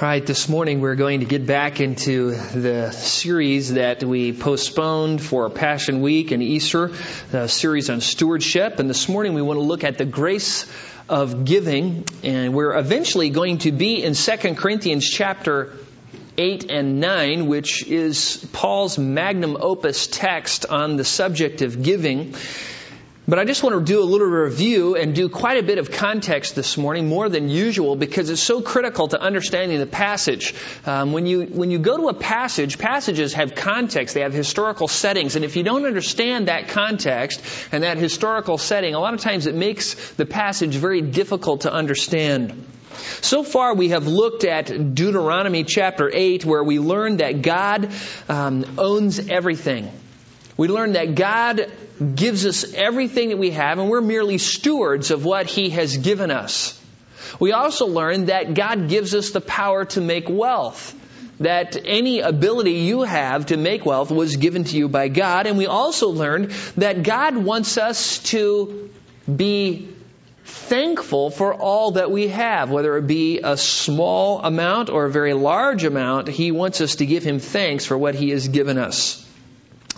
All right, this morning we're going to get back into the series that we postponed for Passion Week and Easter, the series on stewardship. And this morning we want to look at the grace of giving. And we're eventually going to be in 2 Corinthians chapter 8 and 9, which is Paul's magnum opus text on the subject of giving. But I just want to do a little review and do quite a bit of context this morning, more than usual, because it's so critical to understanding the passage. Um, when you when you go to a passage, passages have context, they have historical settings, and if you don't understand that context and that historical setting, a lot of times it makes the passage very difficult to understand. So far, we have looked at Deuteronomy chapter 8, where we learned that God um, owns everything. We learned that God gives us everything that we have, and we're merely stewards of what He has given us. We also learned that God gives us the power to make wealth. That any ability you have to make wealth was given to you by God. And we also learned that God wants us to be thankful for all that we have, whether it be a small amount or a very large amount. He wants us to give Him thanks for what He has given us.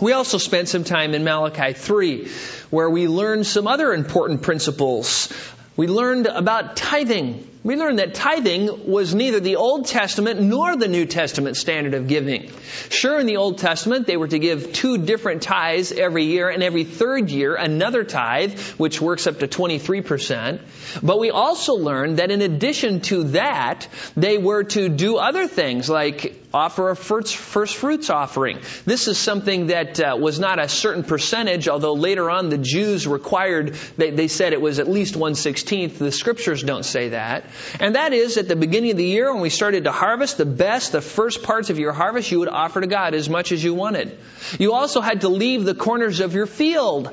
We also spent some time in Malachi 3, where we learned some other important principles. We learned about tithing. We learned that tithing was neither the Old Testament nor the New Testament standard of giving. Sure, in the Old Testament, they were to give two different tithes every year, and every third year, another tithe, which works up to 23%. But we also learned that in addition to that, they were to do other things like offer a first, first fruits offering. This is something that uh, was not a certain percentage, although later on the Jews required, they, they said it was at least 116th. The scriptures don't say that. And that is at the beginning of the year when we started to harvest, the best, the first parts of your harvest, you would offer to God as much as you wanted. You also had to leave the corners of your field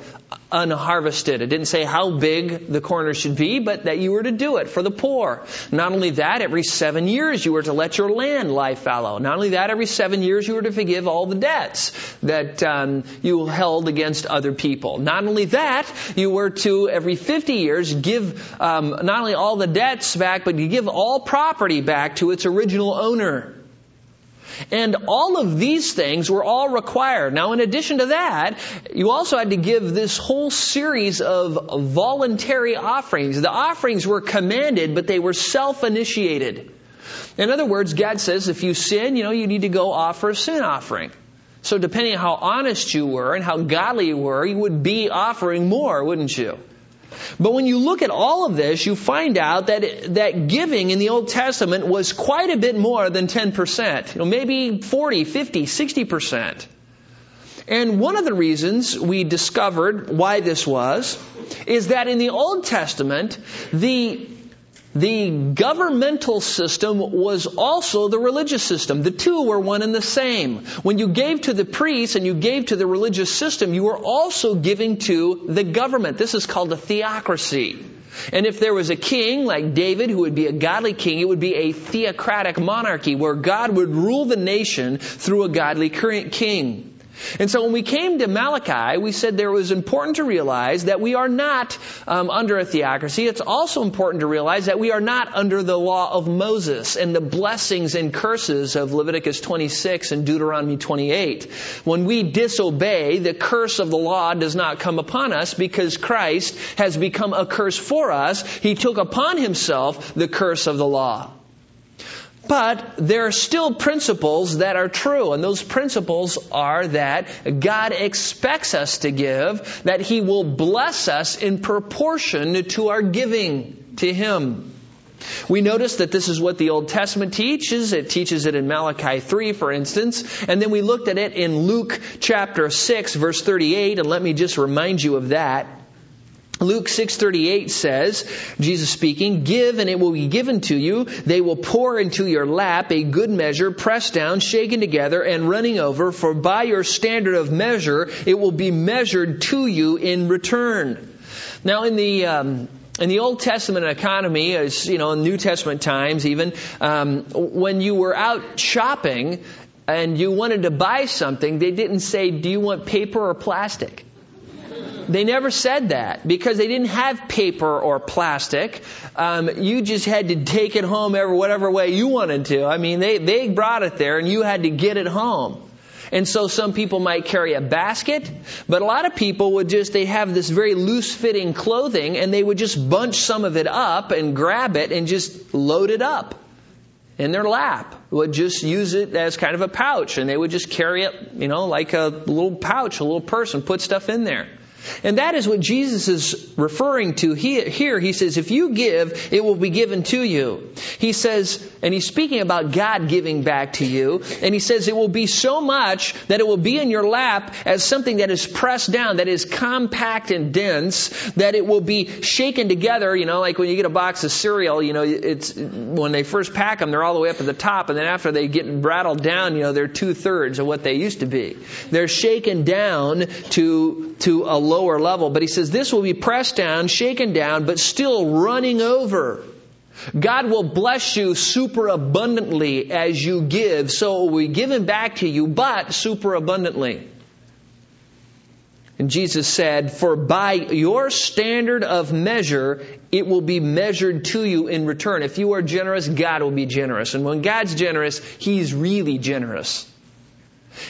unharvested. It didn't say how big the corner should be, but that you were to do it for the poor. Not only that, every seven years you were to let your land lie fallow. Not only that, every seven years you were to forgive all the debts that um, you held against other people. Not only that, you were to every 50 years give um, not only all the debts back, but you give all property back to its original owner. And all of these things were all required. Now, in addition to that, you also had to give this whole series of voluntary offerings. The offerings were commanded, but they were self-initiated. In other words, God says if you sin, you know, you need to go offer a sin offering. So depending on how honest you were and how godly you were, you would be offering more, wouldn't you? But when you look at all of this, you find out that, that giving in the Old Testament was quite a bit more than 10%. You know, maybe 40, 50, 60%. And one of the reasons we discovered why this was is that in the Old Testament, the the governmental system was also the religious system. The two were one and the same. When you gave to the priests and you gave to the religious system, you were also giving to the government. This is called a theocracy. And if there was a king like David who would be a godly king, it would be a theocratic monarchy where God would rule the nation through a godly current king. And so when we came to Malachi, we said there was important to realize that we are not um, under a theocracy. It's also important to realize that we are not under the law of Moses and the blessings and curses of Leviticus 26 and Deuteronomy 28. When we disobey, the curse of the law does not come upon us because Christ has become a curse for us. He took upon himself the curse of the law. But there are still principles that are true, and those principles are that God expects us to give, that He will bless us in proportion to our giving to Him. We notice that this is what the Old Testament teaches. It teaches it in Malachi 3, for instance. And then we looked at it in Luke chapter 6, verse 38, and let me just remind you of that. Luke 6:38 says, Jesus speaking, "Give and it will be given to you; they will pour into your lap a good measure, pressed down, shaken together and running over, for by your standard of measure it will be measured to you in return." Now in the um, in the Old Testament economy, as you know, in New Testament times, even um, when you were out shopping and you wanted to buy something, they didn't say, "Do you want paper or plastic?" They never said that because they didn't have paper or plastic. Um, you just had to take it home every whatever way you wanted to. I mean, they they brought it there, and you had to get it home. And so some people might carry a basket, but a lot of people would just, they have this very loose fitting clothing and they would just bunch some of it up and grab it and just load it up in their lap. Would just use it as kind of a pouch and they would just carry it, you know, like a little pouch, a little purse and put stuff in there. And that is what Jesus is referring to here. Here. He says, if you give, it will be given to you. He says, and he's speaking about God giving back to you, and he says it will be so much that it will be in your lap as something that is pressed down, that is compact and dense, that it will be shaken together, you know, like when you get a box of cereal, you know, it's, when they first pack them, they're all the way up at the top, and then after they get rattled down, you know, they're two thirds of what they used to be. They're shaken down to, to a lower level. But he says this will be pressed down, shaken down, but still running over. God will bless you super abundantly as you give, so it will be given back to you, but super abundantly. And Jesus said, For by your standard of measure, it will be measured to you in return. If you are generous, God will be generous. And when God's generous, He's really generous.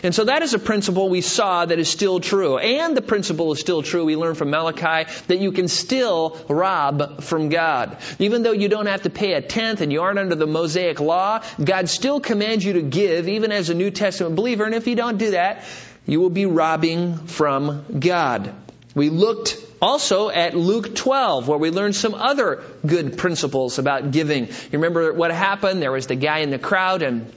And so that is a principle we saw that is still true. And the principle is still true. We learned from Malachi that you can still rob from God. Even though you don't have to pay a tenth and you aren't under the Mosaic law, God still commands you to give, even as a New Testament believer. And if you don't do that, you will be robbing from God. We looked also at Luke 12, where we learned some other good principles about giving. You remember what happened? There was the guy in the crowd and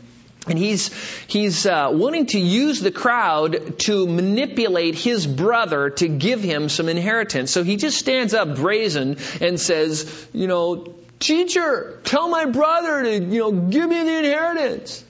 and he's, he's uh, wanting to use the crowd to manipulate his brother to give him some inheritance. So he just stands up brazen and says, you know, teacher, tell my brother to, you know, give me the inheritance.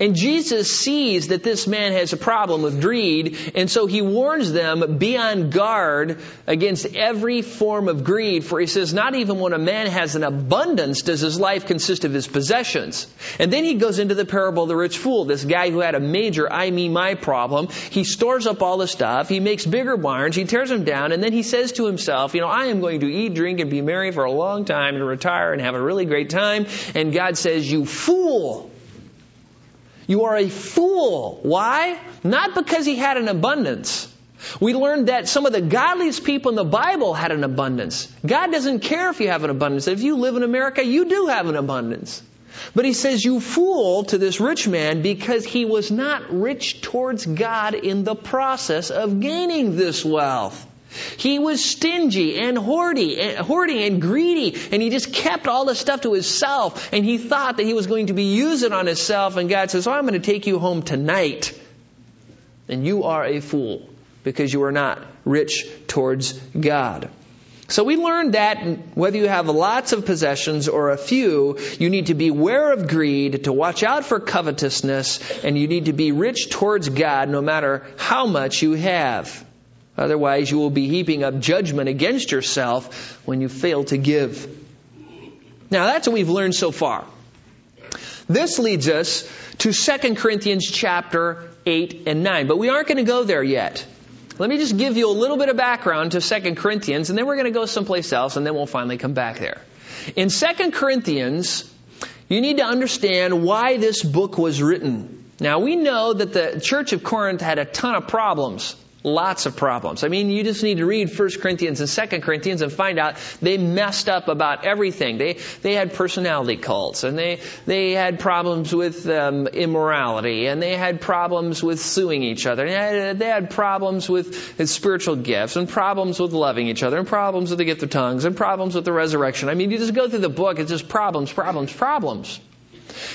And Jesus sees that this man has a problem with greed, and so he warns them, be on guard against every form of greed, for he says, not even when a man has an abundance does his life consist of his possessions. And then he goes into the parable of the rich fool, this guy who had a major I, me, my problem. He stores up all the stuff, he makes bigger barns, he tears them down, and then he says to himself, you know, I am going to eat, drink, and be merry for a long time and retire and have a really great time. And God says, you fool! You are a fool. Why? Not because he had an abundance. We learned that some of the godliest people in the Bible had an abundance. God doesn't care if you have an abundance. If you live in America, you do have an abundance. But he says, You fool to this rich man because he was not rich towards God in the process of gaining this wealth. He was stingy and hoardy, hoarding and greedy, and he just kept all the stuff to himself, and he thought that he was going to be using on himself, and God says, oh, I'm going to take you home tonight. And you are a fool because you are not rich towards God. So we learned that whether you have lots of possessions or a few, you need to beware of greed, to watch out for covetousness, and you need to be rich towards God no matter how much you have. Otherwise, you will be heaping up judgment against yourself when you fail to give. Now, that's what we've learned so far. This leads us to 2 Corinthians chapter 8 and 9, but we aren't going to go there yet. Let me just give you a little bit of background to 2 Corinthians, and then we're going to go someplace else, and then we'll finally come back there. In 2 Corinthians, you need to understand why this book was written. Now, we know that the church of Corinth had a ton of problems lots of problems. I mean, you just need to read 1 Corinthians and 2 Corinthians and find out they messed up about everything. They, they had personality cults and they, they had problems with um, immorality and they had problems with suing each other. And they had, they had problems with, with spiritual gifts and problems with loving each other and problems with the gift of tongues and problems with the resurrection. I mean, you just go through the book, it's just problems, problems, problems.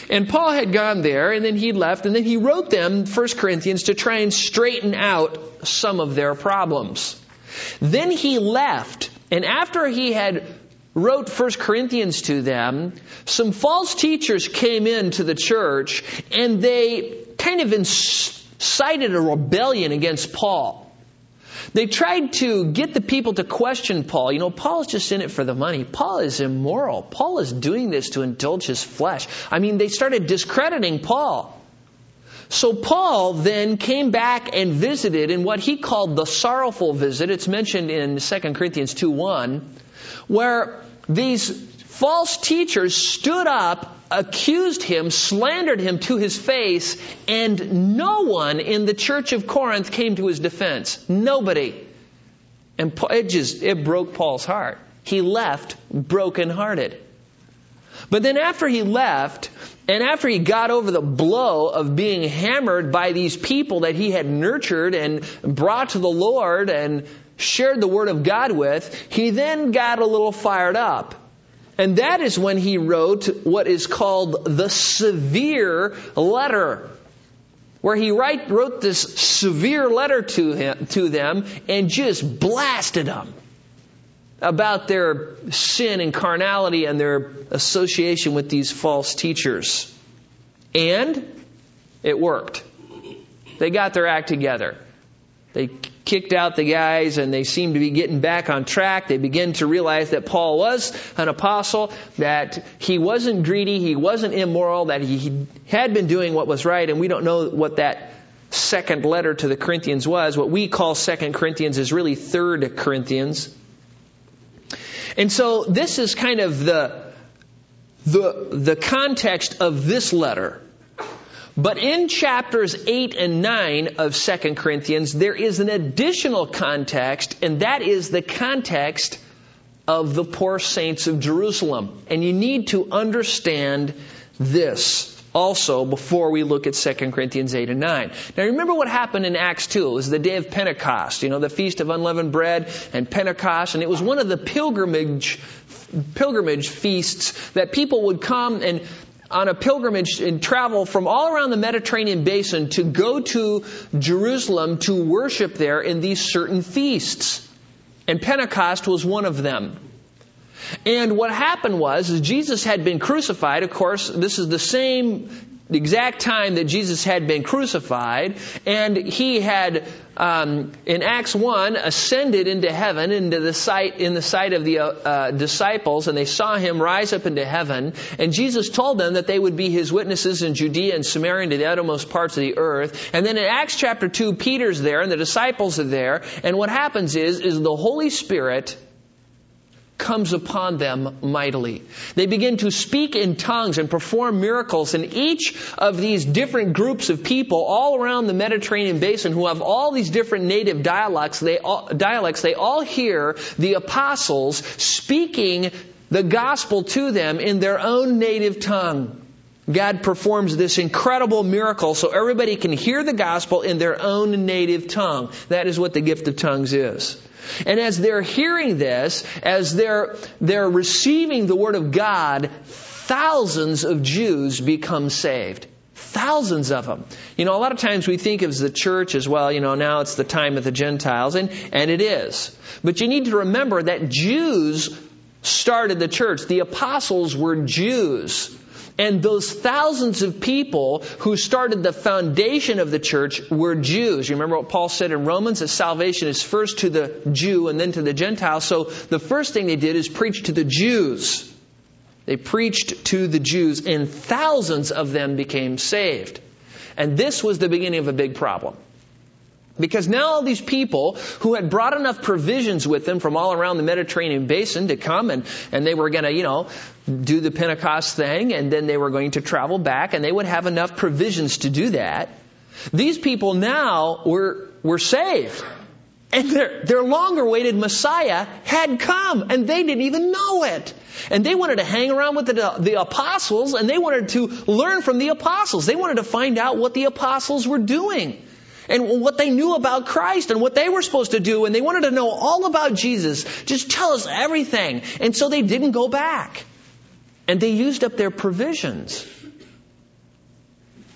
And Paul had gone there and then he left and then he wrote them, 1 Corinthians, to try and straighten out some of their problems. Then he left and after he had wrote 1 Corinthians to them, some false teachers came into the church and they kind of incited a rebellion against Paul. They tried to get the people to question Paul. You know, Paul's just in it for the money. Paul is immoral. Paul is doing this to indulge his flesh. I mean, they started discrediting Paul. So Paul then came back and visited in what he called the sorrowful visit. It's mentioned in 2 Corinthians 2 1, where these false teachers stood up, accused him, slandered him to his face, and no one in the church of Corinth came to his defense. Nobody. And it just, it broke Paul's heart. He left brokenhearted. But then after he left, and after he got over the blow of being hammered by these people that he had nurtured and brought to the Lord and shared the Word of God with, he then got a little fired up. And that is when he wrote what is called the severe letter, where he write, wrote this severe letter to, him, to them and just blasted them about their sin and carnality and their association with these false teachers. And it worked. They got their act together. They kicked out the guys and they seemed to be getting back on track. They begin to realize that Paul was an apostle, that he wasn't greedy, he wasn't immoral, that he had been doing what was right, and we don't know what that second letter to the Corinthians was. What we call Second Corinthians is really Third Corinthians. And so this is kind of the, the, the context of this letter. But in chapters 8 and 9 of 2 Corinthians, there is an additional context, and that is the context of the poor saints of Jerusalem. And you need to understand this also before we look at 2 Corinthians 8 and 9. Now remember what happened in Acts 2. It was the day of Pentecost, you know, the feast of unleavened bread and Pentecost, and it was one of the pilgrimage pilgrimage feasts that people would come and on a pilgrimage and travel from all around the Mediterranean basin to go to Jerusalem to worship there in these certain feasts. And Pentecost was one of them. And what happened was, is Jesus had been crucified. Of course, this is the same exact time that Jesus had been crucified, and he had, um, in Acts one, ascended into heaven, into the sight in the sight of the uh, uh, disciples, and they saw him rise up into heaven. And Jesus told them that they would be his witnesses in Judea and Samaria and to the uttermost parts of the earth. And then in Acts chapter two, Peter's there, and the disciples are there, and what happens is, is the Holy Spirit comes upon them mightily. They begin to speak in tongues and perform miracles, and each of these different groups of people all around the Mediterranean basin who have all these different native dialects, they all, dialects, they all hear the apostles speaking the gospel to them in their own native tongue. God performs this incredible miracle so everybody can hear the gospel in their own native tongue. That is what the gift of tongues is. And as they're hearing this, as they're, they're receiving the Word of God, thousands of Jews become saved. Thousands of them. You know, a lot of times we think of the church as well, you know, now it's the time of the Gentiles, and, and it is. But you need to remember that Jews started the church. The apostles were Jews. And those thousands of people who started the foundation of the church were Jews. You remember what Paul said in Romans that salvation is first to the Jew and then to the Gentile. So the first thing they did is preach to the Jews. They preached to the Jews, and thousands of them became saved. And this was the beginning of a big problem. Because now all these people who had brought enough provisions with them from all around the Mediterranean basin to come and, and they were going to, you know, do the Pentecost thing and then they were going to travel back and they would have enough provisions to do that. These people now were, were saved. And their, their long awaited Messiah had come and they didn't even know it. And they wanted to hang around with the, the apostles and they wanted to learn from the apostles. They wanted to find out what the apostles were doing and what they knew about Christ and what they were supposed to do, and they wanted to know all about Jesus. Just tell us everything. And so they didn't go back. And they used up their provisions.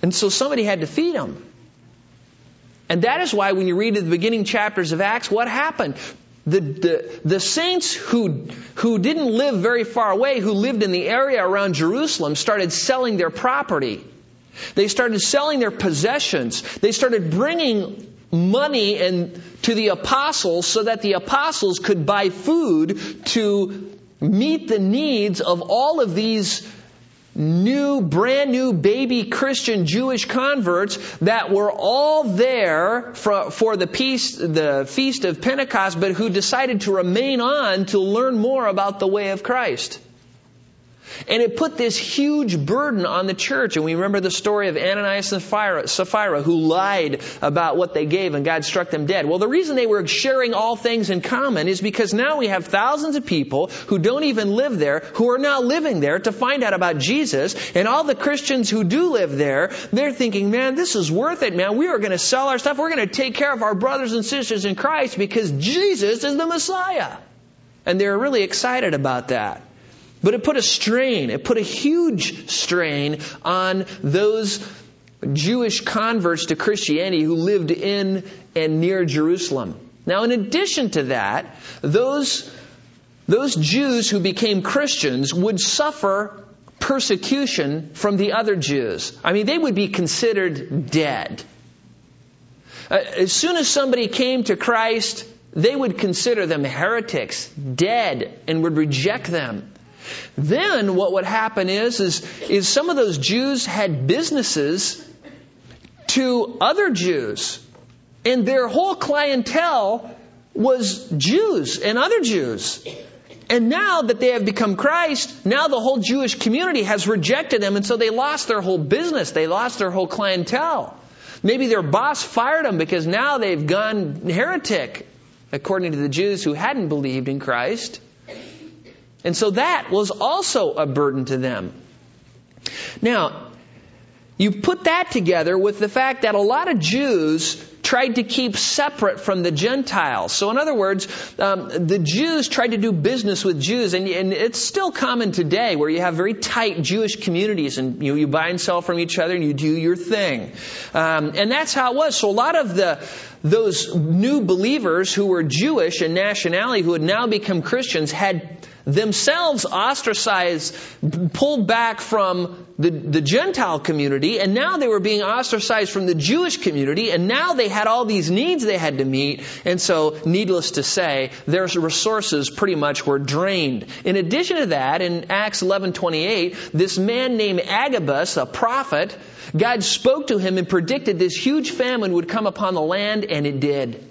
And so somebody had to feed them. And that is why when you read the beginning chapters of Acts, what happened? The, the, the saints who, who didn't live very far away, who lived in the area around Jerusalem, started selling their property they started selling their possessions. They started bringing money and to the apostles so that the apostles could buy food to meet the needs of all of these new, brand new baby Christian Jewish converts that were all there for, for the, peace, the feast of Pentecost, but who decided to remain on to learn more about the way of Christ. And it put this huge burden on the church. And we remember the story of Ananias and Sapphira who lied about what they gave and God struck them dead. Well, the reason they were sharing all things in common is because now we have thousands of people who don't even live there who are now living there to find out about Jesus. And all the Christians who do live there, they're thinking, man, this is worth it, man. We are going to sell our stuff. We're going to take care of our brothers and sisters in Christ because Jesus is the Messiah. And they're really excited about that. But it put a strain, it put a huge strain on those Jewish converts to Christianity who lived in and near Jerusalem. Now, in addition to that, those, those Jews who became Christians would suffer persecution from the other Jews. I mean, they would be considered dead. Uh, as soon as somebody came to Christ, they would consider them heretics, dead, and would reject them. Then what would happen is, is, is some of those Jews had businesses to other Jews. And their whole clientele was Jews and other Jews. And now that they have become Christ, now the whole Jewish community has rejected them, and so they lost their whole business. They lost their whole clientele. Maybe their boss fired them because now they've gone heretic, according to the Jews who hadn't believed in Christ. And so that was also a burden to them. Now, you put that together with the fact that a lot of Jews tried to keep separate from the Gentiles. So, in other words, um, the Jews tried to do business with Jews, and, and, it's still common today where you have very tight Jewish communities, and you, you buy and sell from each other, and you do your thing. Um, and that's how it was. So, a lot of the those new believers who were Jewish in nationality, who had now become Christians, had themselves ostracized, pulled back from the, the Gentile community, and now they were being ostracized from the Jewish community, and now they had all these needs they had to meet, and so, needless to say, their resources pretty much were drained. In addition to that, in Acts 11:28, this man named Agabus, a prophet, God spoke to him and predicted this huge famine would come upon the land, and it did.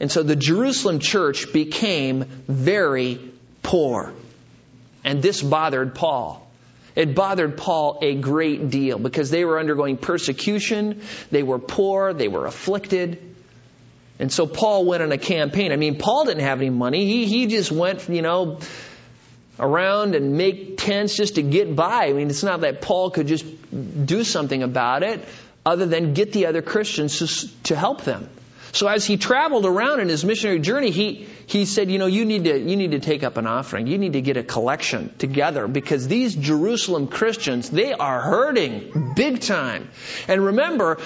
And so the Jerusalem church became very poor. And this bothered Paul. It bothered Paul a great deal because they were undergoing persecution, they were poor, they were afflicted. And so Paul went on a campaign. I mean, Paul didn't have any money. He, he just went, you know, around and make tents just to get by. I mean, it's not that Paul could just do something about it other than get the other Christians to, to help them. So as he traveled around in his missionary journey, he, he said, you know, you need to, you need to take up an offering. You need to get a collection together because these Jerusalem Christians, they are hurting big time. And remember,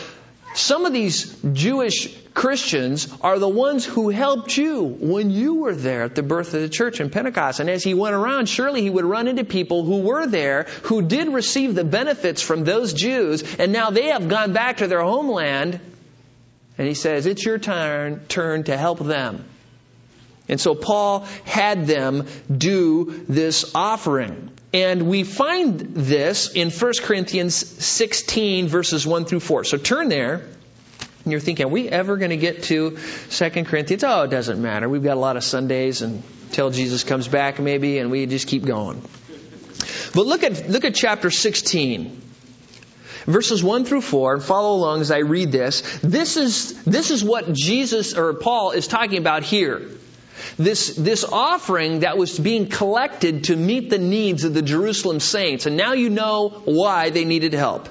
some of these Jewish Christians are the ones who helped you when you were there at the birth of the church in Pentecost. And as he went around, surely he would run into people who were there, who did receive the benefits from those Jews, and now they have gone back to their homeland and he says, It's your turn, turn to help them. And so Paul had them do this offering. And we find this in 1 Corinthians 16, verses 1 through 4. So turn there. And you're thinking, are we ever going to get to 2 Corinthians? Oh, it doesn't matter. We've got a lot of Sundays until Jesus comes back, maybe, and we just keep going. But look at, look at chapter 16 verses 1 through 4, and follow along as I read this. This is, this is what Jesus, or Paul, is talking about here. This, this offering that was being collected to meet the needs of the Jerusalem saints. And now you know why they needed help.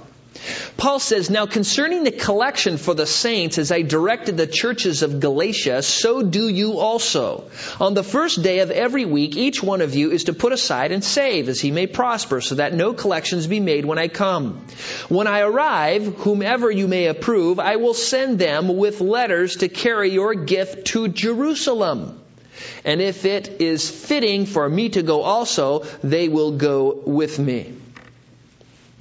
Paul says, Now concerning the collection for the saints, as I directed the churches of Galatia, so do you also. On the first day of every week, each one of you is to put aside and save, as he may prosper, so that no collections be made when I come. When I arrive, whomever you may approve, I will send them with letters to carry your gift to Jerusalem. And if it is fitting for me to go also, they will go with me.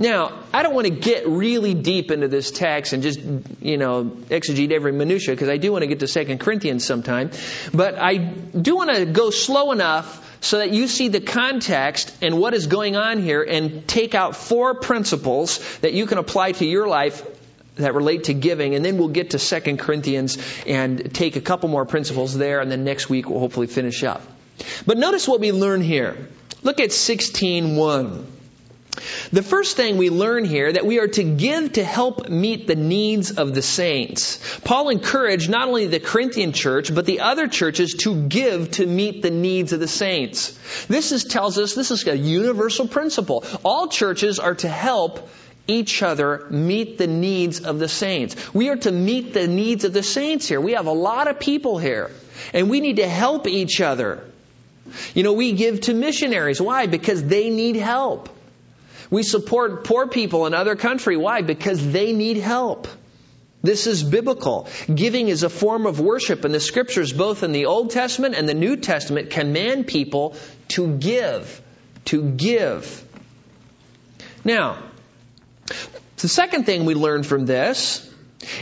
Now, I don't want to get really deep into this text and just, you know, exegete every minutia because I do want to get to 2 Corinthians sometime. But I do want to go slow enough so that you see the context and what is going on here and take out four principles that you can apply to your life that relate to giving and then we'll get to 2 Corinthians and take a couple more principles there and then next week we'll hopefully finish up. But notice what we learn here. Look at 16:1. The first thing we learn here that we are to give to help meet the needs of the saints. Paul encouraged not only the Corinthian church, but the other churches to give to meet the needs of the saints. This is, tells us this is a universal principle. All churches are to help each other meet the needs of the saints. We are to meet the needs of the saints here. We have a lot of people here, and we need to help each other. You know, we give to missionaries. Why? Because they need help. We support poor people in other country. Why? Because they need help. This is biblical. Giving is a form of worship, and the scriptures, both in the Old Testament and the New Testament, command people to give. To give. Now, the second thing we learn from this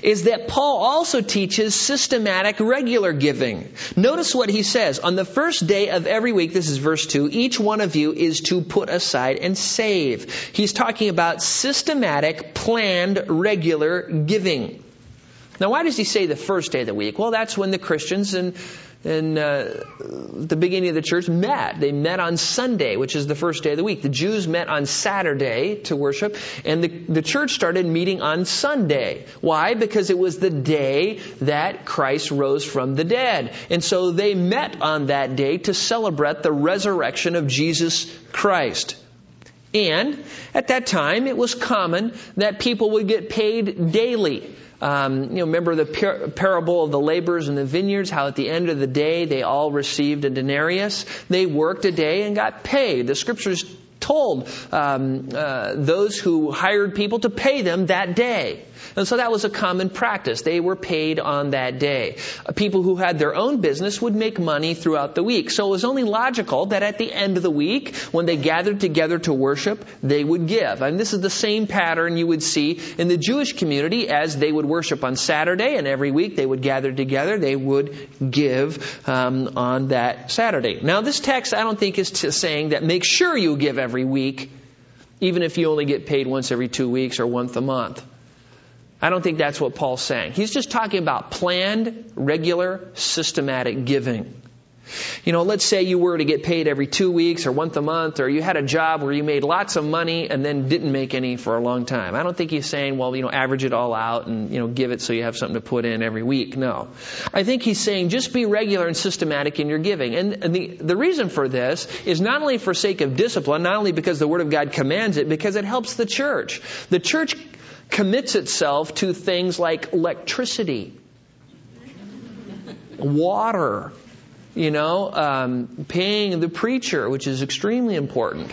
is that Paul also teaches systematic regular giving. Notice what he says. On the first day of every week, this is verse 2, each one of you is to put aside and save. He's talking about systematic, planned, regular giving. Now, why does he say the first day of the week? Well, that's when the Christians and in uh, the beginning of the church met. They met on Sunday, which is the first day of the week. The Jews met on Saturday to worship, and the, the church started meeting on Sunday. Why? Because it was the day that Christ rose from the dead. And so they met on that day to celebrate the resurrection of Jesus Christ. And at that time, it was common that people would get paid daily. Um, you know, remember the par- parable of the laborers in the vineyards, how at the end of the day they all received a denarius. They worked a day and got paid. The scriptures told um, uh, those who hired people to pay them that day. And so that was a common practice. They were paid on that day. People who had their own business would make money throughout the week. So it was only logical that at the end of the week, when they gathered together to worship, they would give. And this is the same pattern you would see in the Jewish community as they would worship on Saturday, and every week they would gather together. They would give um, on that Saturday. Now, this text I don't think is saying that make sure you give every week, even if you only get paid once every two weeks or once a month. I don't think that's what Paul's saying. He's just talking about planned, regular, systematic giving. You know, let's say you were to get paid every two weeks or once a month, or you had a job where you made lots of money and then didn't make any for a long time. I don't think he's saying, well, you know, average it all out and, you know, give it so you have something to put in every week. No. I think he's saying just be regular and systematic in your giving. And the, the reason for this is not only for sake of discipline, not only because the Word of God commands it, because it helps the church. The church commits itself to things like electricity, water, you know, um, paying the preacher, which is extremely important.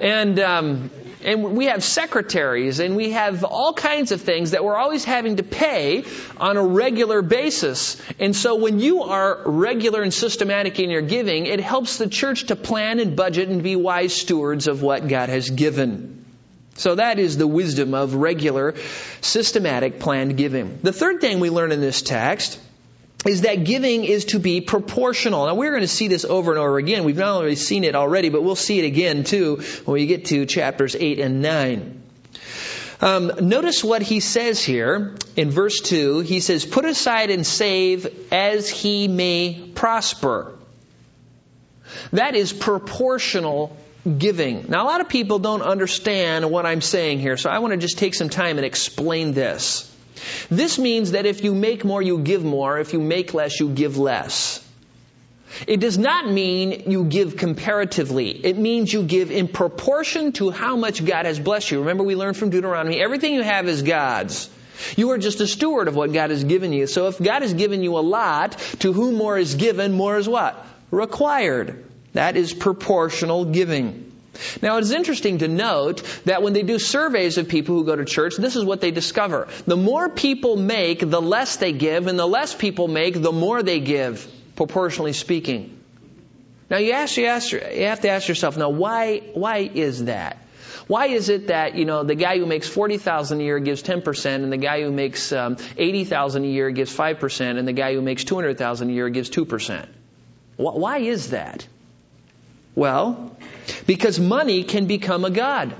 and, um, and we have secretaries and we have all kinds of things that we're always having to pay on a regular basis. And so when you are regular and systematic in your giving, it helps the church to plan and budget and be wise stewards of what God has given. So that is the wisdom of regular, systematic, planned giving. The third thing we learn in this text is that giving is to be proportional. Now we're going to see this over and over again. We've not only seen it already, but we'll see it again too when we get to chapters 8 and 9. Um, notice what he says here in verse 2. He says, Put aside and save as he may prosper. That is proportional giving. Now, a lot of people don't understand what I'm saying here, so I want to just take some time and explain this. This means that if you make more, you give more. If you make less, you give less. It does not mean you give comparatively. It means you give in proportion to how much God has blessed you. Remember, we learned from Deuteronomy everything you have is God's. You are just a steward of what God has given you. So if God has given you a lot, to whom more is given, more is what? Required. That is proportional giving. Now, it is interesting to note that when they do surveys of people who go to church, this is what they discover. The more people make, the less they give, and the less people make, the more they give, proportionally speaking. Now, you, ask, you, ask, you have to ask yourself, now, why, why is that? Why is it that, you know, the guy who makes 40,000 a year gives 10%, and the guy who makes um, 80,000 a year gives 5%, and the guy who makes 200,000 a year gives 2%? Why is that? Well, because money can become a God.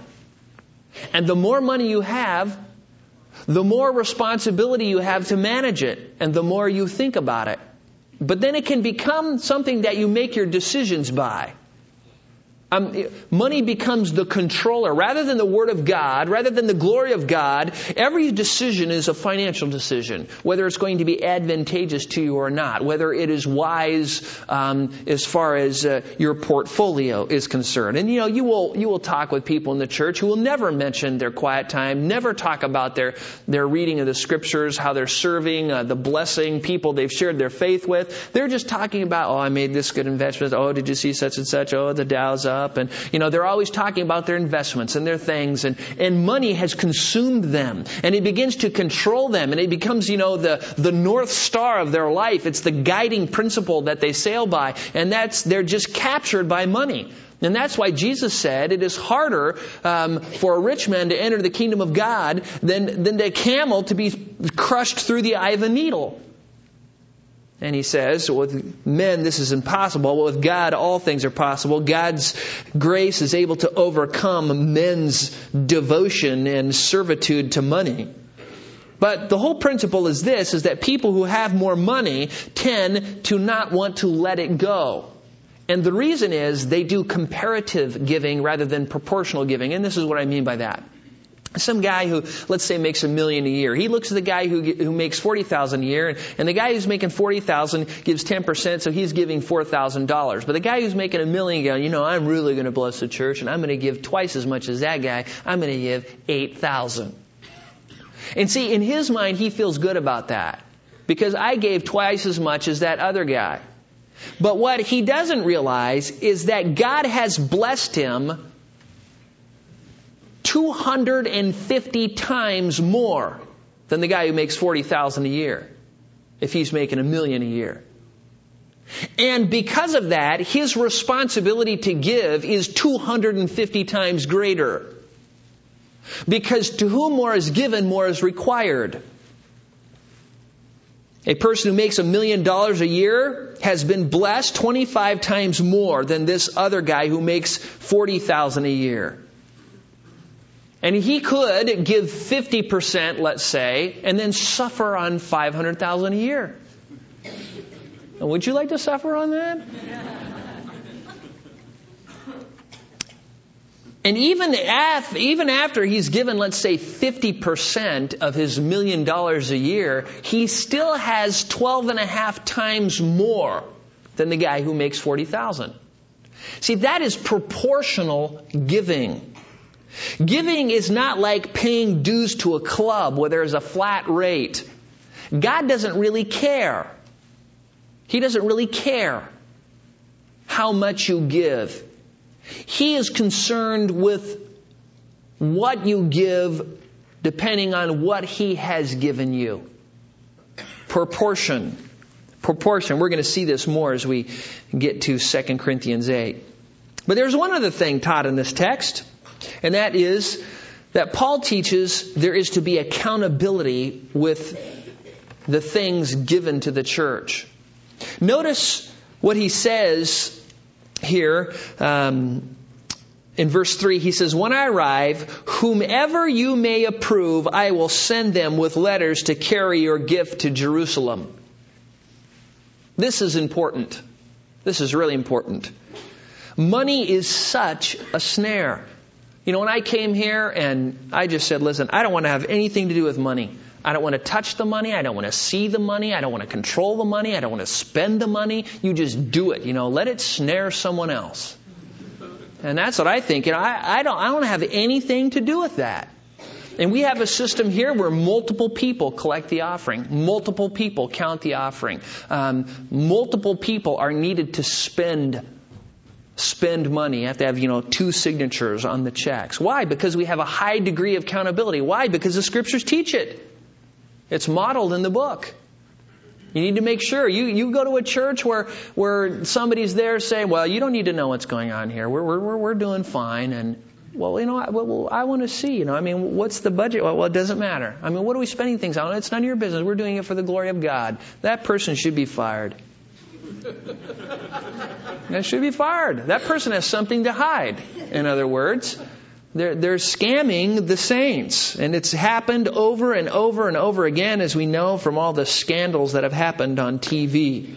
And the more money you have, the more responsibility you have to manage it, and the more you think about it. But then it can become something that you make your decisions by. Um, money becomes the controller. Rather than the Word of God, rather than the glory of God, every decision is a financial decision. Whether it's going to be advantageous to you or not, whether it is wise um, as far as uh, your portfolio is concerned. And you know, you will you will talk with people in the church who will never mention their quiet time, never talk about their their reading of the Scriptures, how they're serving, uh, the blessing people they've shared their faith with. They're just talking about, oh, I made this good investment. Oh, did you see such and such? Oh, the Dow's up up and, you know, they're always talking about their investments and their things and, and money has consumed them and it begins to control them and it becomes, you know, the, the north star of their life. It's the guiding principle that they sail by and that's, they're just captured by money. And that's why Jesus said it is harder um, for a rich man to enter the kingdom of God than, than a camel to be crushed through the eye of a needle. And he says, with men this is impossible, but with God all things are possible. God's grace is able to overcome men's devotion and servitude to money. But the whole principle is this, is that people who have more money tend to not want to let it go. And the reason is they do comparative giving rather than proportional giving. And this is what I mean by that some guy who, let's say, makes a million a year. He looks at the guy who, who makes 40,000 a year, and, and the guy who's making 40,000 gives 10%, so he's giving $4,000. But the guy who's making a million goes, you know, I'm really going to bless the church, and I'm going to give twice as much as that guy. I'm going to give 8,000. And see, in his mind, he feels good about that. Because I gave twice as much as that other guy. But what he doesn't realize is that God has blessed him 250 times more than the guy who makes 40,000 a year if he's making a million a year. And because of that, his responsibility to give is 250 times greater. Because to whom more is given, more is required. A person who makes a million dollars a year has been blessed 25 times more than this other guy who makes 40,000 a year. And he could give 50%, let's say, and then suffer on 500,000 a year. And would you like to suffer on that? And even after, even after he's given, let's say, 50% of his million dollars a year, he still has 12 and a half times more than the guy who makes 40,000. See, that is proportional giving. Giving is not like paying dues to a club where there's a flat rate. God doesn't really care. He doesn't really care how much you give. He is concerned with what you give depending on what He has given you. Proportion. Proportion. We're going to see this more as we get to 2 Corinthians 8. But there's one other thing taught in this text. And that is that Paul teaches there is to be accountability with the things given to the church. Notice what he says here um, in verse 3. He says, When I arrive, whomever you may approve, I will send them with letters to carry your gift to Jerusalem. This is important. This is really important. Money is such a snare. You know, when I came here and I just said, listen, I don't want to have anything to do with money. I don't want to touch the money. I don't want to see the money. I don't want to control the money. I don't want to spend the money. You just do it. You know, let it snare someone else. And that's what I think. You know, I, I don't, I don't have anything to do with that. And we have a system here where multiple people collect the offering, multiple people count the offering, um, multiple people are needed to spend spend money. You have to have, you know, two signatures on the checks. Why? Because we have a high degree of accountability. Why? Because the scriptures teach it. It's modeled in the book. You need to make sure. You, you go to a church where, where somebody's there saying, well, you don't need to know what's going on here. We're, we're, we're doing fine. And, well, you know, I, well, I want to see, you know, I mean, what's the budget? Well, well, it doesn't matter. I mean, what are we spending things on? It's none of your business. We're doing it for the glory of God. That person should be fired. They should be fired. That person has something to hide, in other words. They're, they're scamming the saints. And it's happened over and over and over again, as we know from all the scandals that have happened on TV.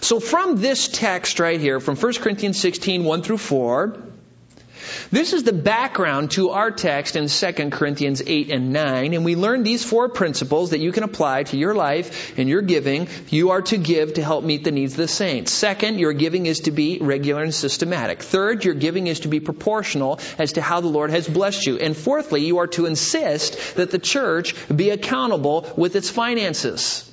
So from this text right here, from 1 Corinthians 16, 1 through 4, this is the background to our text in 2 Corinthians 8 and 9, and we learn these four principles that you can apply to your life and your giving. You are to give to help meet the needs of the saints. Second, your giving is to be regular and systematic. Third, your giving is to be proportional as to how the Lord has blessed you. And fourthly, you are to insist that the church be accountable with its finances.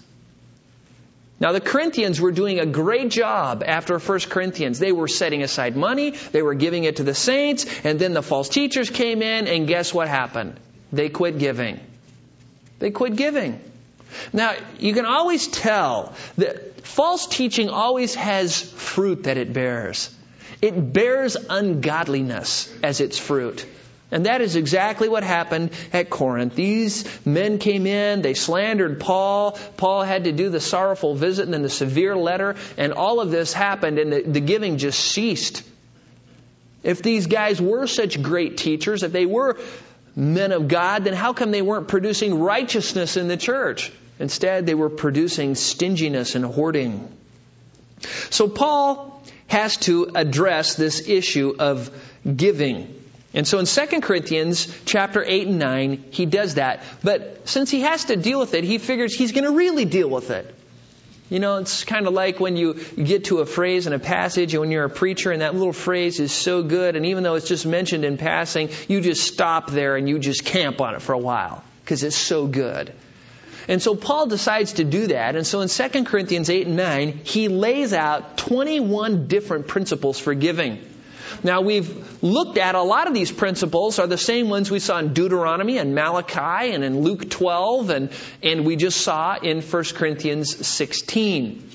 Now, the Corinthians were doing a great job after 1 Corinthians. They were setting aside money, they were giving it to the saints, and then the false teachers came in, and guess what happened? They quit giving. They quit giving. Now, you can always tell that false teaching always has fruit that it bears. It bears ungodliness as its fruit. And that is exactly what happened at Corinth. These men came in, they slandered Paul. Paul had to do the sorrowful visit and then the severe letter, and all of this happened, and the, the giving just ceased. If these guys were such great teachers, if they were men of God, then how come they weren't producing righteousness in the church? Instead, they were producing stinginess and hoarding. So Paul has to address this issue of giving. And so in 2 Corinthians chapter 8 and 9, he does that. But since he has to deal with it, he figures he's going to really deal with it. You know, it's kind of like when you get to a phrase in a passage and when you're a preacher and that little phrase is so good and even though it's just mentioned in passing, you just stop there and you just camp on it for a while because it's so good. And so Paul decides to do that. And so in 2 Corinthians 8 and 9, he lays out 21 different principles for giving. Now we've looked at a lot of these principles are the same ones we saw in Deuteronomy and Malachi and in Luke 12 and, and we just saw in 1 Corinthians 16.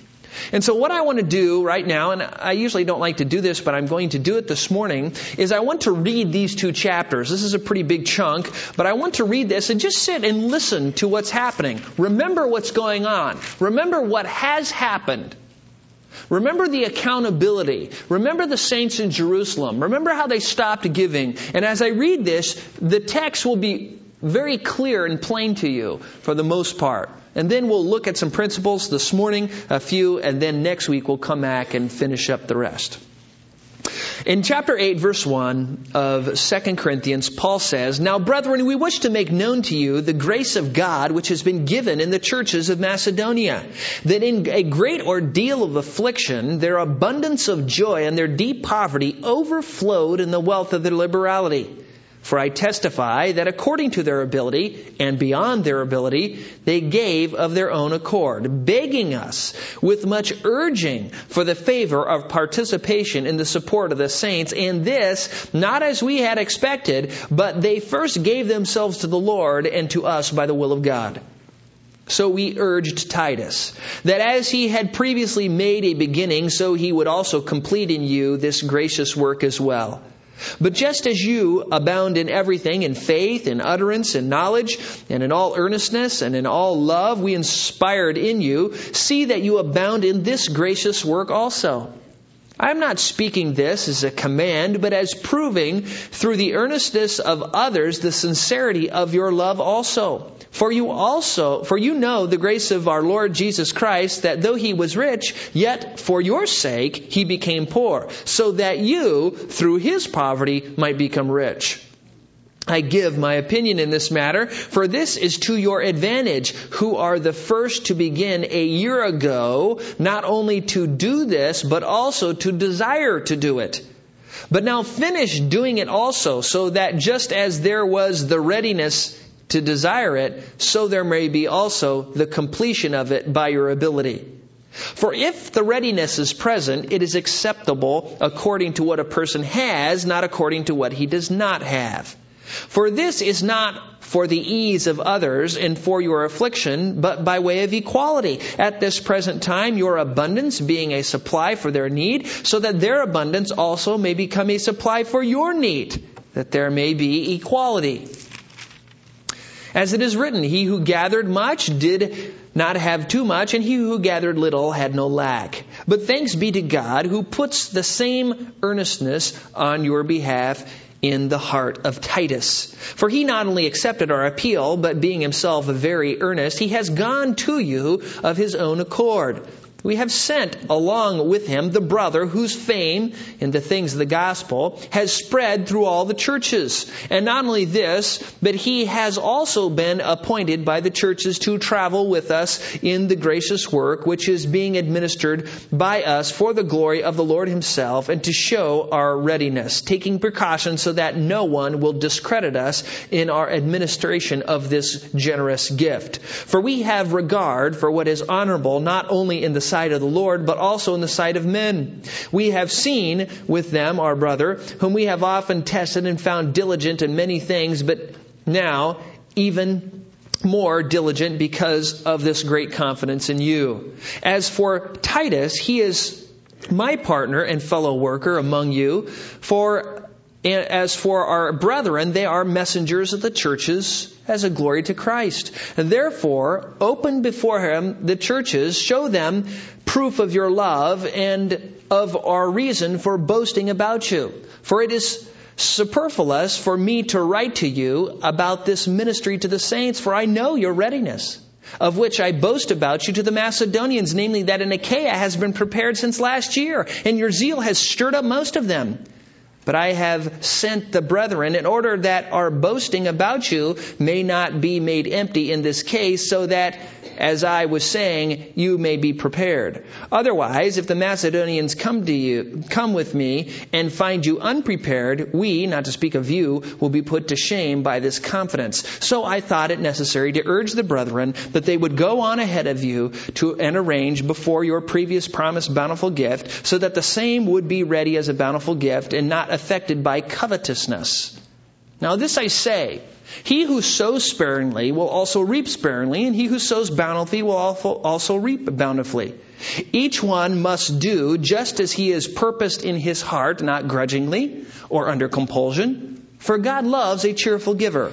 And so what I want to do right now, and I usually don't like to do this, but I'm going to do it this morning, is I want to read these two chapters. This is a pretty big chunk, but I want to read this and just sit and listen to what's happening. Remember what's going on. Remember what has happened. Remember the accountability. Remember the saints in Jerusalem. Remember how they stopped giving. And as I read this, the text will be very clear and plain to you for the most part. And then we'll look at some principles this morning, a few, and then next week we'll come back and finish up the rest. In chapter 8, verse 1 of 2 Corinthians, Paul says, Now, brethren, we wish to make known to you the grace of God which has been given in the churches of Macedonia, that in a great ordeal of affliction, their abundance of joy and their deep poverty overflowed in the wealth of their liberality. For I testify that according to their ability and beyond their ability, they gave of their own accord, begging us with much urging for the favor of participation in the support of the saints, and this not as we had expected, but they first gave themselves to the Lord and to us by the will of God. So we urged Titus that as he had previously made a beginning, so he would also complete in you this gracious work as well. But just as you abound in everything, in faith, in utterance, in knowledge, and in all earnestness, and in all love we inspired in you, see that you abound in this gracious work also. I am not speaking this as a command, but as proving through the earnestness of others the sincerity of your love also. For you also, for you know the grace of our Lord Jesus Christ, that though he was rich, yet for your sake he became poor, so that you, through his poverty, might become rich. I give my opinion in this matter, for this is to your advantage, who are the first to begin a year ago, not only to do this, but also to desire to do it. But now finish doing it also, so that just as there was the readiness to desire it, so there may be also the completion of it by your ability. For if the readiness is present, it is acceptable according to what a person has, not according to what he does not have. For this is not for the ease of others and for your affliction, but by way of equality. At this present time, your abundance being a supply for their need, so that their abundance also may become a supply for your need, that there may be equality. As it is written, he who gathered much did not have too much, and he who gathered little had no lack. But thanks be to God who puts the same earnestness on your behalf in the heart of Titus. For he not only accepted our appeal, but being himself very earnest, he has gone to you of his own accord we have sent along with him the brother whose fame in the things of the gospel has spread through all the churches. And not only this, but he has also been appointed by the churches to travel with us in the gracious work which is being administered by us for the glory of the Lord himself and to show our readiness, taking precautions so that no one will discredit us in our administration of this generous gift. For we have regard for what is honorable not only in the sight of the Lord, but also in the sight of men. We have seen with them our brother, whom we have often tested and found diligent in many things, but now even more diligent because of this great confidence in you. As for Titus, he is my partner and fellow worker among you, for as for our brethren, they are messengers of the churches as a glory to Christ. And therefore, open before him the churches, show them proof of your love and of our reason for boasting about you. For it is superfluous for me to write to you about this ministry to the saints, for I know your readiness of which I boast about you to the Macedonians, namely that in Achaia has been prepared since last year, and your zeal has stirred up most of them. But I have sent the brethren in order that our boasting about you may not be made empty in this case, so that, as I was saying, you may be prepared. Otherwise, if the Macedonians come to you, come with me, and find you unprepared, we, not to speak of you, will be put to shame by this confidence. So I thought it necessary to urge the brethren that they would go on ahead of you to and arrange before your previous promised bountiful gift, so that the same would be ready as a bountiful gift and not affected by covetousness. Now, this I say He who sows sparingly will also reap sparingly, and he who sows bountifully will also reap bountifully. Each one must do just as he is purposed in his heart, not grudgingly or under compulsion, for God loves a cheerful giver.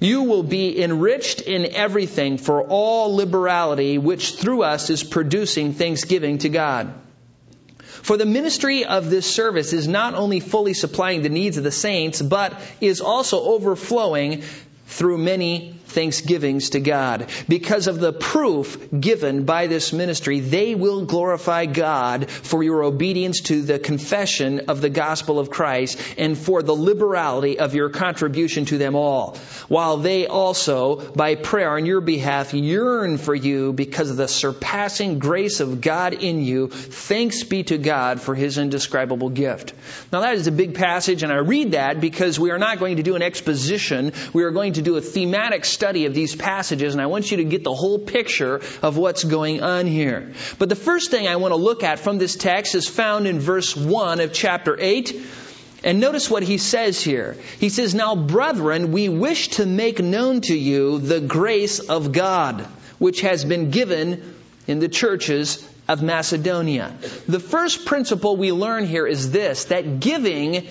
You will be enriched in everything for all liberality, which through us is producing thanksgiving to God. For the ministry of this service is not only fully supplying the needs of the saints, but is also overflowing through many thanksgivings to God. Because of the proof given by this ministry, they will glorify God for your obedience to the confession of the gospel of Christ and for the liberality of your contribution to them all. While they also, by prayer on your behalf, yearn for you because of the surpassing grace of God in you. Thanks be to God for his indescribable gift. Now that is a big passage and I read that because we are not going to do an exposition. We are going to do a thematic study of these passages, and I want you to get the whole picture of what's going on here. But the first thing I want to look at from this text is found in verse 1 of chapter 8. And notice what he says here. He says, Now, brethren, we wish to make known to you the grace of God, which has been given in the churches of Macedonia. The first principle we learn here is this that giving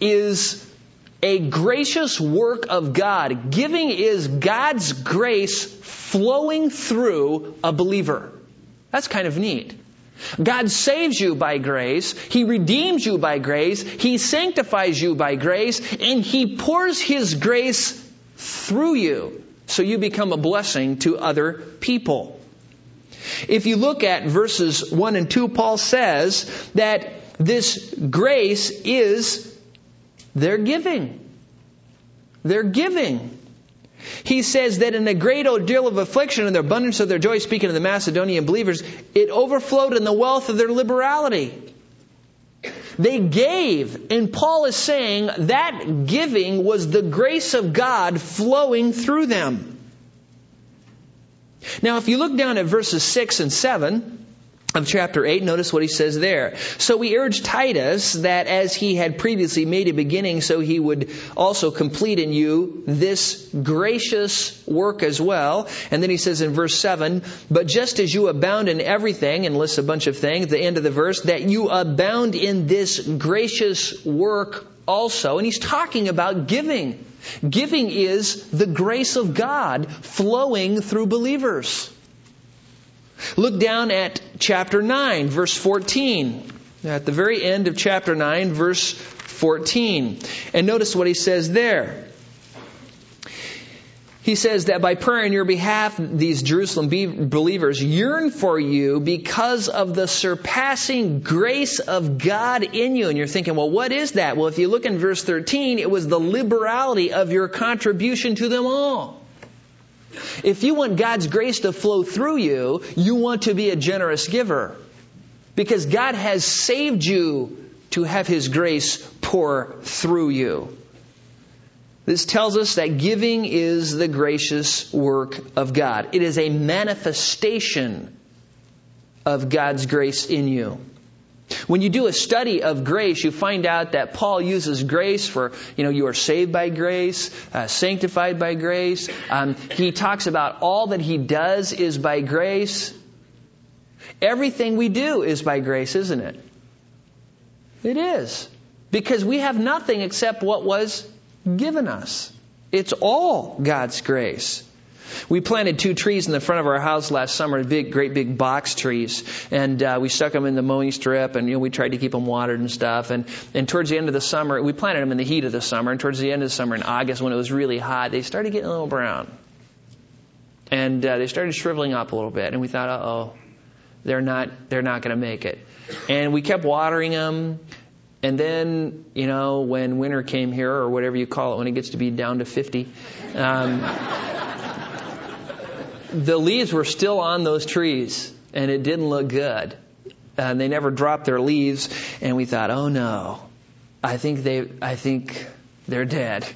is a gracious work of God. Giving is God's grace flowing through a believer. That's kind of neat. God saves you by grace. He redeems you by grace. He sanctifies you by grace. And He pours His grace through you so you become a blessing to other people. If you look at verses 1 and 2, Paul says that this grace is they're giving. They're giving. He says that in the great ordeal of affliction and the abundance of their joy, speaking of the Macedonian believers, it overflowed in the wealth of their liberality. They gave, and Paul is saying that giving was the grace of God flowing through them. Now, if you look down at verses 6 and 7, of chapter 8, notice what he says there. So we urge Titus that as he had previously made a beginning, so he would also complete in you this gracious work as well. And then he says in verse 7, but just as you abound in everything, and lists a bunch of things, at the end of the verse, that you abound in this gracious work also. And he's talking about giving. Giving is the grace of God flowing through believers. Look down at chapter 9, verse 14. At the very end of chapter 9, verse 14. And notice what he says there. He says that by prayer in your behalf, these Jerusalem believers yearn for you because of the surpassing grace of God in you. And you're thinking, well, what is that? Well, if you look in verse 13, it was the liberality of your contribution to them all. If you want God's grace to flow through you, you want to be a generous giver. Because God has saved you to have His grace pour through you. This tells us that giving is the gracious work of God. It is a manifestation of God's grace in you. When you do a study of grace, you find out that Paul uses grace for, you know, you are saved by grace, uh, sanctified by grace. Um, he talks about all that he does is by grace. Everything we do is by grace, isn't it? It is. Because we have nothing except what was given us. It's all God's grace. We planted two trees in the front of our house last summer, big, great big box trees, and uh, we stuck them in the mowing strip, and you know we tried to keep them watered and stuff. And and towards the end of the summer, we planted them in the heat of the summer, and towards the end of the summer, in August when it was really hot, they started getting a little brown, and uh, they started shriveling up a little bit. And we thought, uh oh, they're not they're not going to make it. And we kept watering them. And then, you know, when winter came here, or whatever you call it, when it gets to be down to 50, um, the leaves were still on those trees, and it didn't look good. And they never dropped their leaves, and we thought, oh no, I think they, I think they're dead.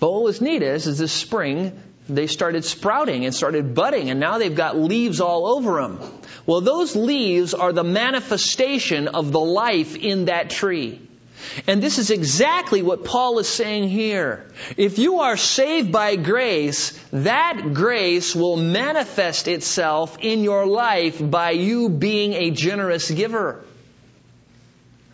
But what was neat is, is this spring they started sprouting and started budding, and now they've got leaves all over them. Well, those leaves are the manifestation of the life in that tree. And this is exactly what Paul is saying here. If you are saved by grace, that grace will manifest itself in your life by you being a generous giver.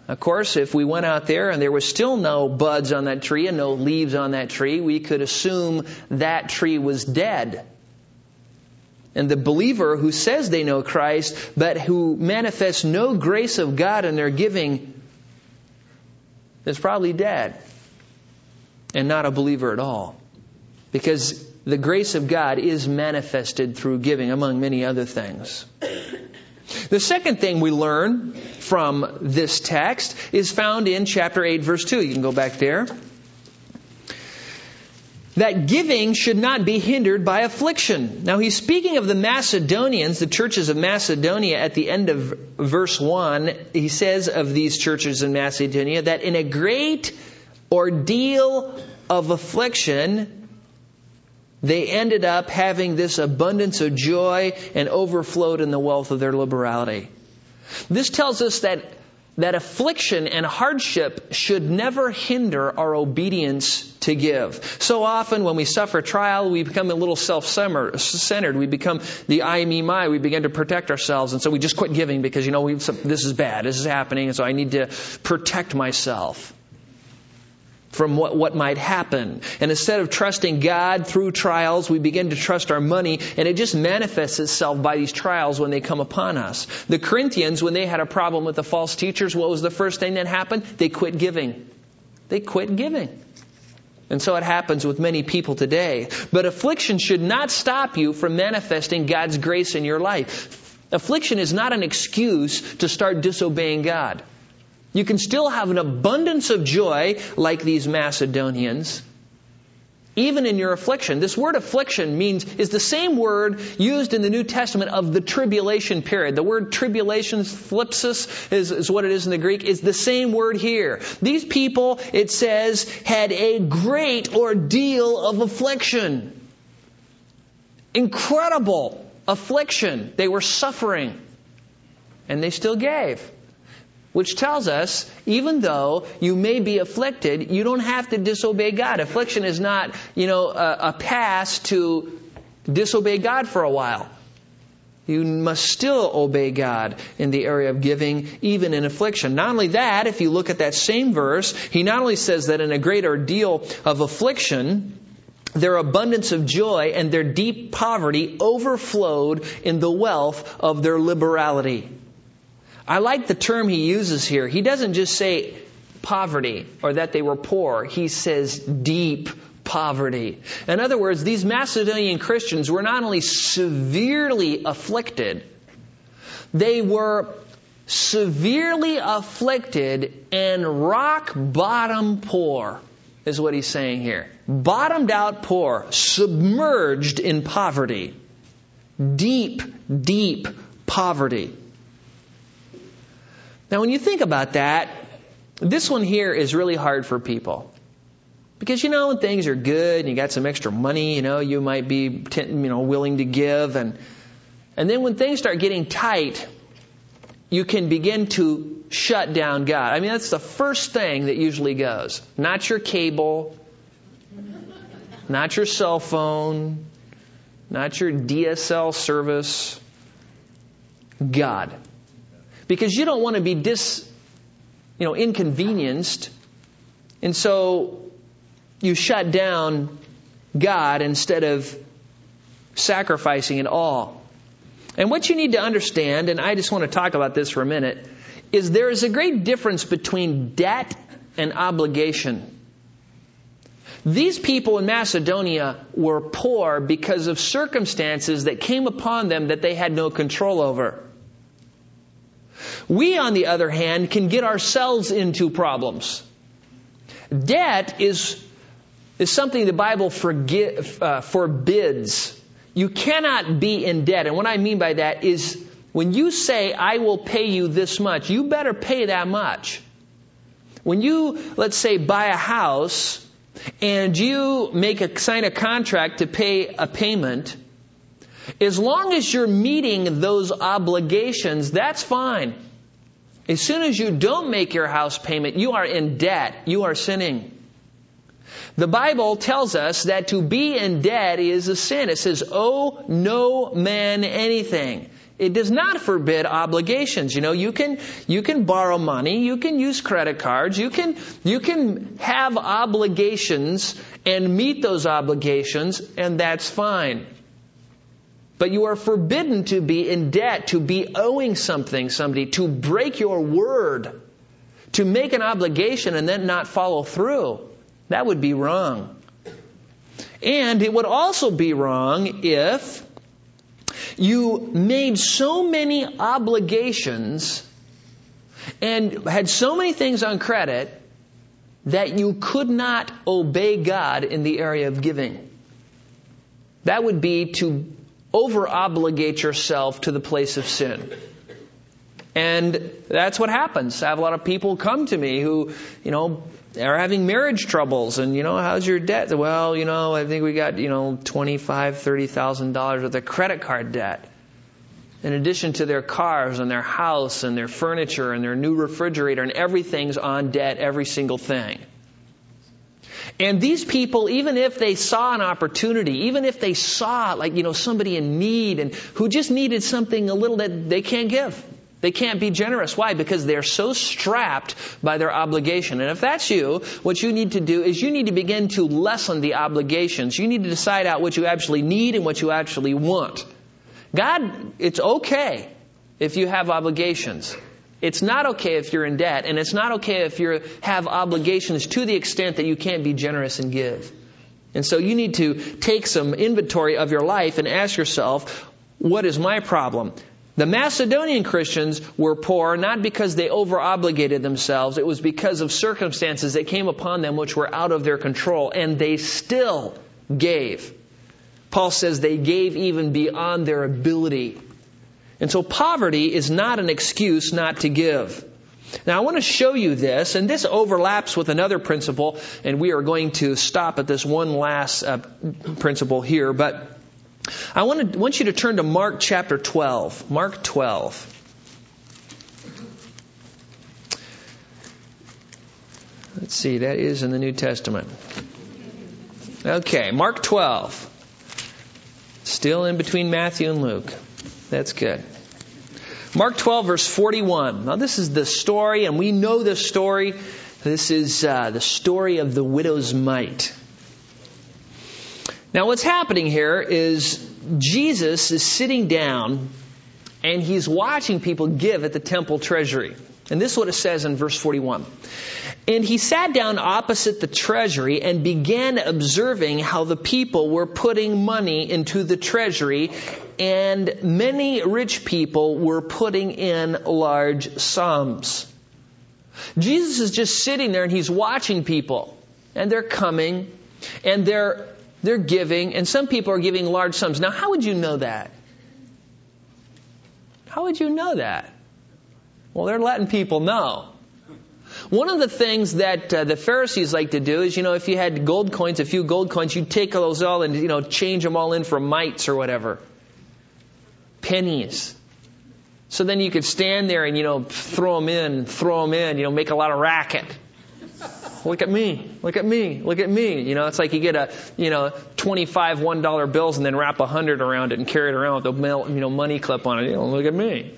Of course, if we went out there and there was still no buds on that tree and no leaves on that tree, we could assume that tree was dead. And the believer who says they know Christ, but who manifests no grace of God in their giving, is probably dead and not a believer at all. Because the grace of God is manifested through giving, among many other things. The second thing we learn from this text is found in chapter 8, verse 2. You can go back there. That giving should not be hindered by affliction. Now he's speaking of the Macedonians, the churches of Macedonia at the end of verse 1. He says of these churches in Macedonia that in a great ordeal of affliction, they ended up having this abundance of joy and overflowed in the wealth of their liberality. This tells us that, that affliction and hardship should never hinder our obedience to give. So often when we suffer trial, we become a little self-centered. We become the I, me, my. We begin to protect ourselves. And so we just quit giving because, you know, this is bad. This is happening. And so I need to protect myself from what, what might happen. And instead of trusting God through trials, we begin to trust our money, and it just manifests itself by these trials when they come upon us. The Corinthians, when they had a problem with the false teachers, what was the first thing that happened? They quit giving. They quit giving. And so it happens with many people today. But affliction should not stop you from manifesting God's grace in your life. Affliction is not an excuse to start disobeying God. You can still have an abundance of joy like these Macedonians, even in your affliction. This word affliction means, is the same word used in the New Testament of the tribulation period. The word tribulation, thlipsis, is, is what it is in the Greek, is the same word here. These people, it says, had a great ordeal of affliction. Incredible affliction. They were suffering. And they still gave. Which tells us, even though you may be afflicted, you don't have to disobey God. Affliction is not, you know, a, a pass to disobey God for a while. You must still obey God in the area of giving, even in affliction. Not only that, if you look at that same verse, he not only says that in a great ordeal of affliction, their abundance of joy and their deep poverty overflowed in the wealth of their liberality. I like the term he uses here. He doesn't just say poverty or that they were poor. He says deep poverty. In other words, these Macedonian Christians were not only severely afflicted, they were severely afflicted and rock bottom poor, is what he's saying here. Bottomed out poor, submerged in poverty. Deep, deep poverty. Now, when you think about that, this one here is really hard for people. Because you know when things are good and you got some extra money, you know, you might be you know willing to give and and then when things start getting tight, you can begin to shut down God. I mean, that's the first thing that usually goes. Not your cable, not your cell phone, not your DSL service, God because you don't want to be dis, you know, inconvenienced. And so you shut down God instead of sacrificing it all. And what you need to understand, and I just want to talk about this for a minute, is there is a great difference between debt and obligation. These people in Macedonia were poor because of circumstances that came upon them that they had no control over. We, on the other hand, can get ourselves into problems. Debt is, is something the Bible forgive, uh, forbids. You cannot be in debt. And what I mean by that is when you say, I will pay you this much, you better pay that much. When you, let's say, buy a house and you make a, sign a contract to pay a payment, as long as you're meeting those obligations, that's fine. As soon as you don't make your house payment, you are in debt. You are sinning. The Bible tells us that to be in debt is a sin. It says, owe no man anything. It does not forbid obligations. You know, you can, you can borrow money, you can use credit cards, you can, you can have obligations and meet those obligations, and that's fine. But you are forbidden to be in debt, to be owing something, somebody, to break your word, to make an obligation and then not follow through. That would be wrong. And it would also be wrong if you made so many obligations and had so many things on credit that you could not obey God in the area of giving. That would be to over obligate yourself to the place of sin. And that's what happens. I have a lot of people come to me who, you know, are having marriage troubles and, you know, how's your debt? Well, you know, I think we got, you know, twenty-five, thirty thousand dollars worth of credit card debt. In addition to their cars and their house and their furniture and their new refrigerator and everything's on debt, every single thing. And these people, even if they saw an opportunity, even if they saw like, you know, somebody in need and who just needed something a little that they can't give. They can't be generous. Why? Because they're so strapped by their obligation. And if that's you, what you need to do is you need to begin to lessen the obligations. You need to decide out what you actually need and what you actually want. God, it's okay if you have obligations. It's not okay if you're in debt, and it's not okay if you have obligations to the extent that you can't be generous and give. And so you need to take some inventory of your life and ask yourself, what is my problem? The Macedonian Christians were poor not because they over obligated themselves, it was because of circumstances that came upon them which were out of their control, and they still gave. Paul says they gave even beyond their ability. And so poverty is not an excuse not to give. Now I want to show you this, and this overlaps with another principle, and we are going to stop at this one last uh, principle here, but I want, to, want you to turn to Mark chapter 12. Mark 12. Let's see, that is in the New Testament. Okay, Mark 12. Still in between Matthew and Luke. That's good. Mark 12, verse 41. Now, this is the story, and we know this story. This is uh, the story of the widow's mite. Now, what's happening here is Jesus is sitting down and he's watching people give at the temple treasury. And this is what it says in verse 41. And he sat down opposite the treasury and began observing how the people were putting money into the treasury, and many rich people were putting in large sums. Jesus is just sitting there and he's watching people, and they're coming, and they're they're giving, and some people are giving large sums. Now, how would you know that? How would you know that? Well, they're letting people know. One of the things that uh, the Pharisees like to do is, you know, if you had gold coins, a few gold coins, you'd take those all and, you know, change them all in for mites or whatever. Pennies. So then you could stand there and, you know, throw them in, throw them in, you know, make a lot of racket. Look at me. Look at me. Look at me. You know, it's like you get a, you know, 25 $1 bills and then wrap a hundred around it and carry it around with a, you know, money clip on it. You know, look at me.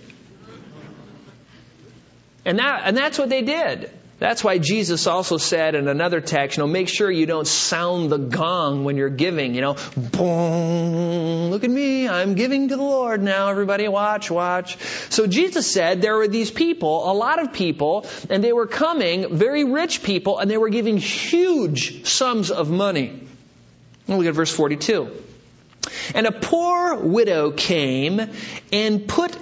And that, and that's what they did. That's why Jesus also said in another text, you know, make sure you don't sound the gong when you're giving, you know, boom, look at me, I'm giving to the Lord now, everybody watch, watch. So Jesus said there were these people, a lot of people, and they were coming, very rich people, and they were giving huge sums of money. Look at verse 42. And a poor widow came and put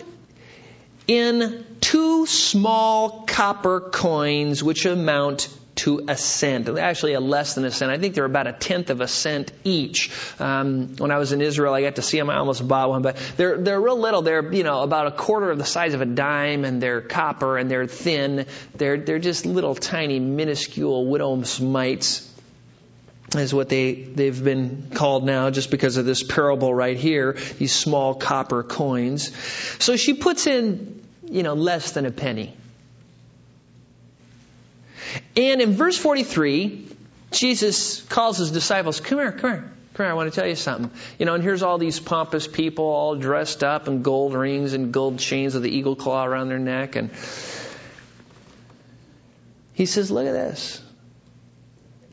in two small copper coins which amount to a cent. Actually, a less than a cent. I think they're about a tenth of a cent each. Um, when I was in Israel, I got to see them. I almost bought one, but they're they're real little. They're you know about a quarter of the size of a dime, and they're copper and they're thin. They're they're just little tiny minuscule widow's mites is what they, they've been called now just because of this parable right here, these small copper coins. So she puts in you know, less than a penny. And in verse 43, Jesus calls his disciples, come here, come here. Come here, I want to tell you something. You know, and here's all these pompous people all dressed up in gold rings and gold chains with the eagle claw around their neck. And he says, Look at this.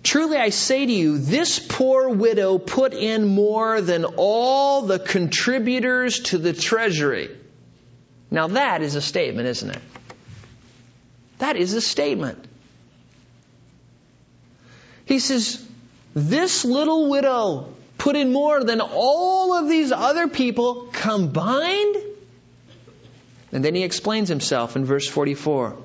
Truly I say to you, this poor widow put in more than all the contributors to the treasury. Now that is a statement, isn't it? That is a statement. He says, this little widow put in more than all of these other people combined? And then he explains himself in verse 44.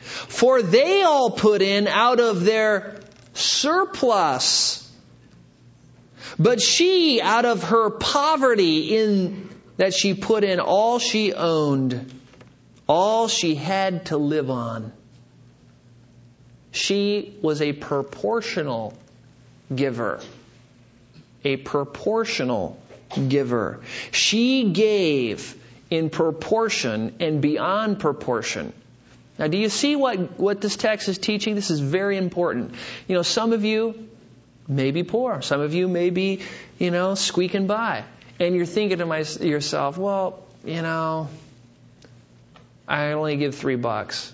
For they all put in out of their surplus. But she, out of her poverty in that she put in all she owned, all she had to live on. She was a proportional giver. A proportional giver. She gave in proportion and beyond proportion. Now, do you see what, what this text is teaching? This is very important. You know, some of you may be poor. Some of you may be, you know, squeaking by and you're thinking to my, yourself, well, you know, I only give three bucks.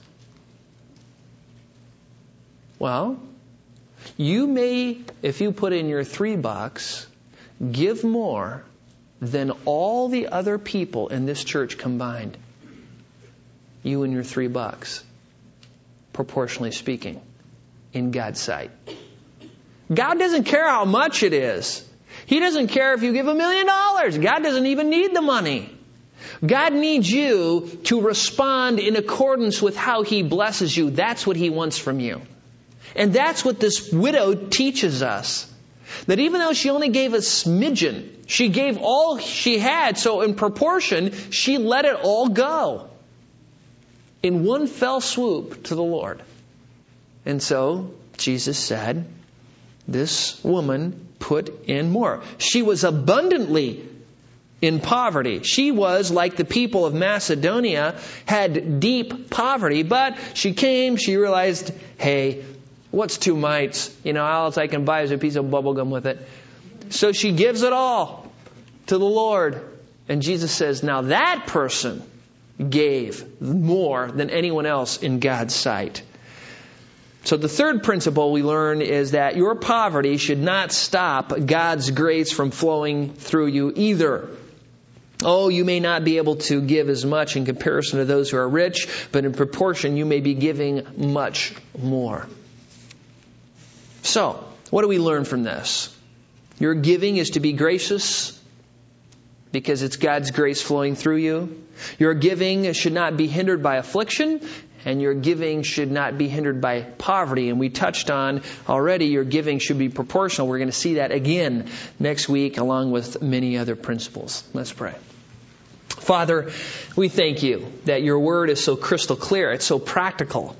Well, you may, if you put in your three bucks, give more than all the other people in this church combined. You and your three bucks, proportionally speaking, in God's sight. God doesn't care how much it is. He doesn't care if you give a million dollars. God doesn't even need the money. God needs you to respond in accordance with how He blesses you. That's what He wants from you. And that's what this widow teaches us. That even though she only gave a smidgen, she gave all she had, so in proportion, she let it all go. In one fell swoop to the Lord. And so, Jesus said, this woman put in more. She was abundantly in poverty. She was like the people of Macedonia, had deep poverty, but she came, she realized, hey, What's two mites? You know, all I can buy is a piece of bubble gum with it. So she gives it all to the Lord. And Jesus says, now that person gave more than anyone else in God's sight. So the third principle we learn is that your poverty should not stop God's grace from flowing through you either. Oh, you may not be able to give as much in comparison to those who are rich, but in proportion you may be giving much more. So, what do we learn from this? Your giving is to be gracious because it's God's grace flowing through you. Your giving should not be hindered by affliction and your giving should not be hindered by poverty. And we touched on already your giving should be proportional. We're going to see that again next week along with many other principles. Let's pray. Father, we thank you that your word is so crystal clear. It's so practical.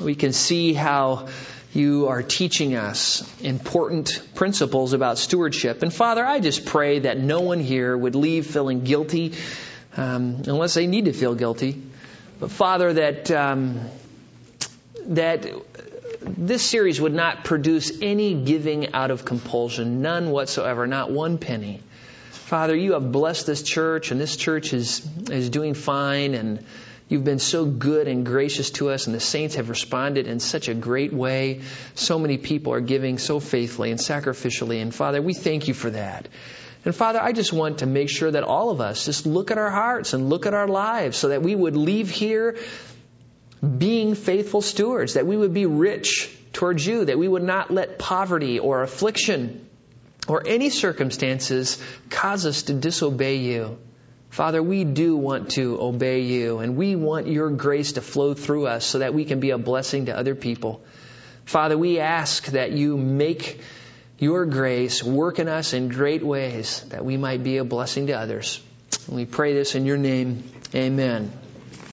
We can see how you are teaching us important principles about stewardship. And Father, I just pray that no one here would leave feeling guilty um, unless they need to feel guilty. But Father, that um, that this series would not produce any giving out of compulsion, none whatsoever, not one penny. Father, you have blessed this church, and this church is is doing fine, and You've been so good and gracious to us, and the saints have responded in such a great way. So many people are giving so faithfully and sacrificially. And Father, we thank you for that. And Father, I just want to make sure that all of us just look at our hearts and look at our lives so that we would leave here being faithful stewards, that we would be rich towards you, that we would not let poverty or affliction or any circumstances cause us to disobey you. Father, we do want to obey you and we want your grace to flow through us so that we can be a blessing to other people. Father, we ask that you make your grace work in us in great ways that we might be a blessing to others. And we pray this in your name. Amen.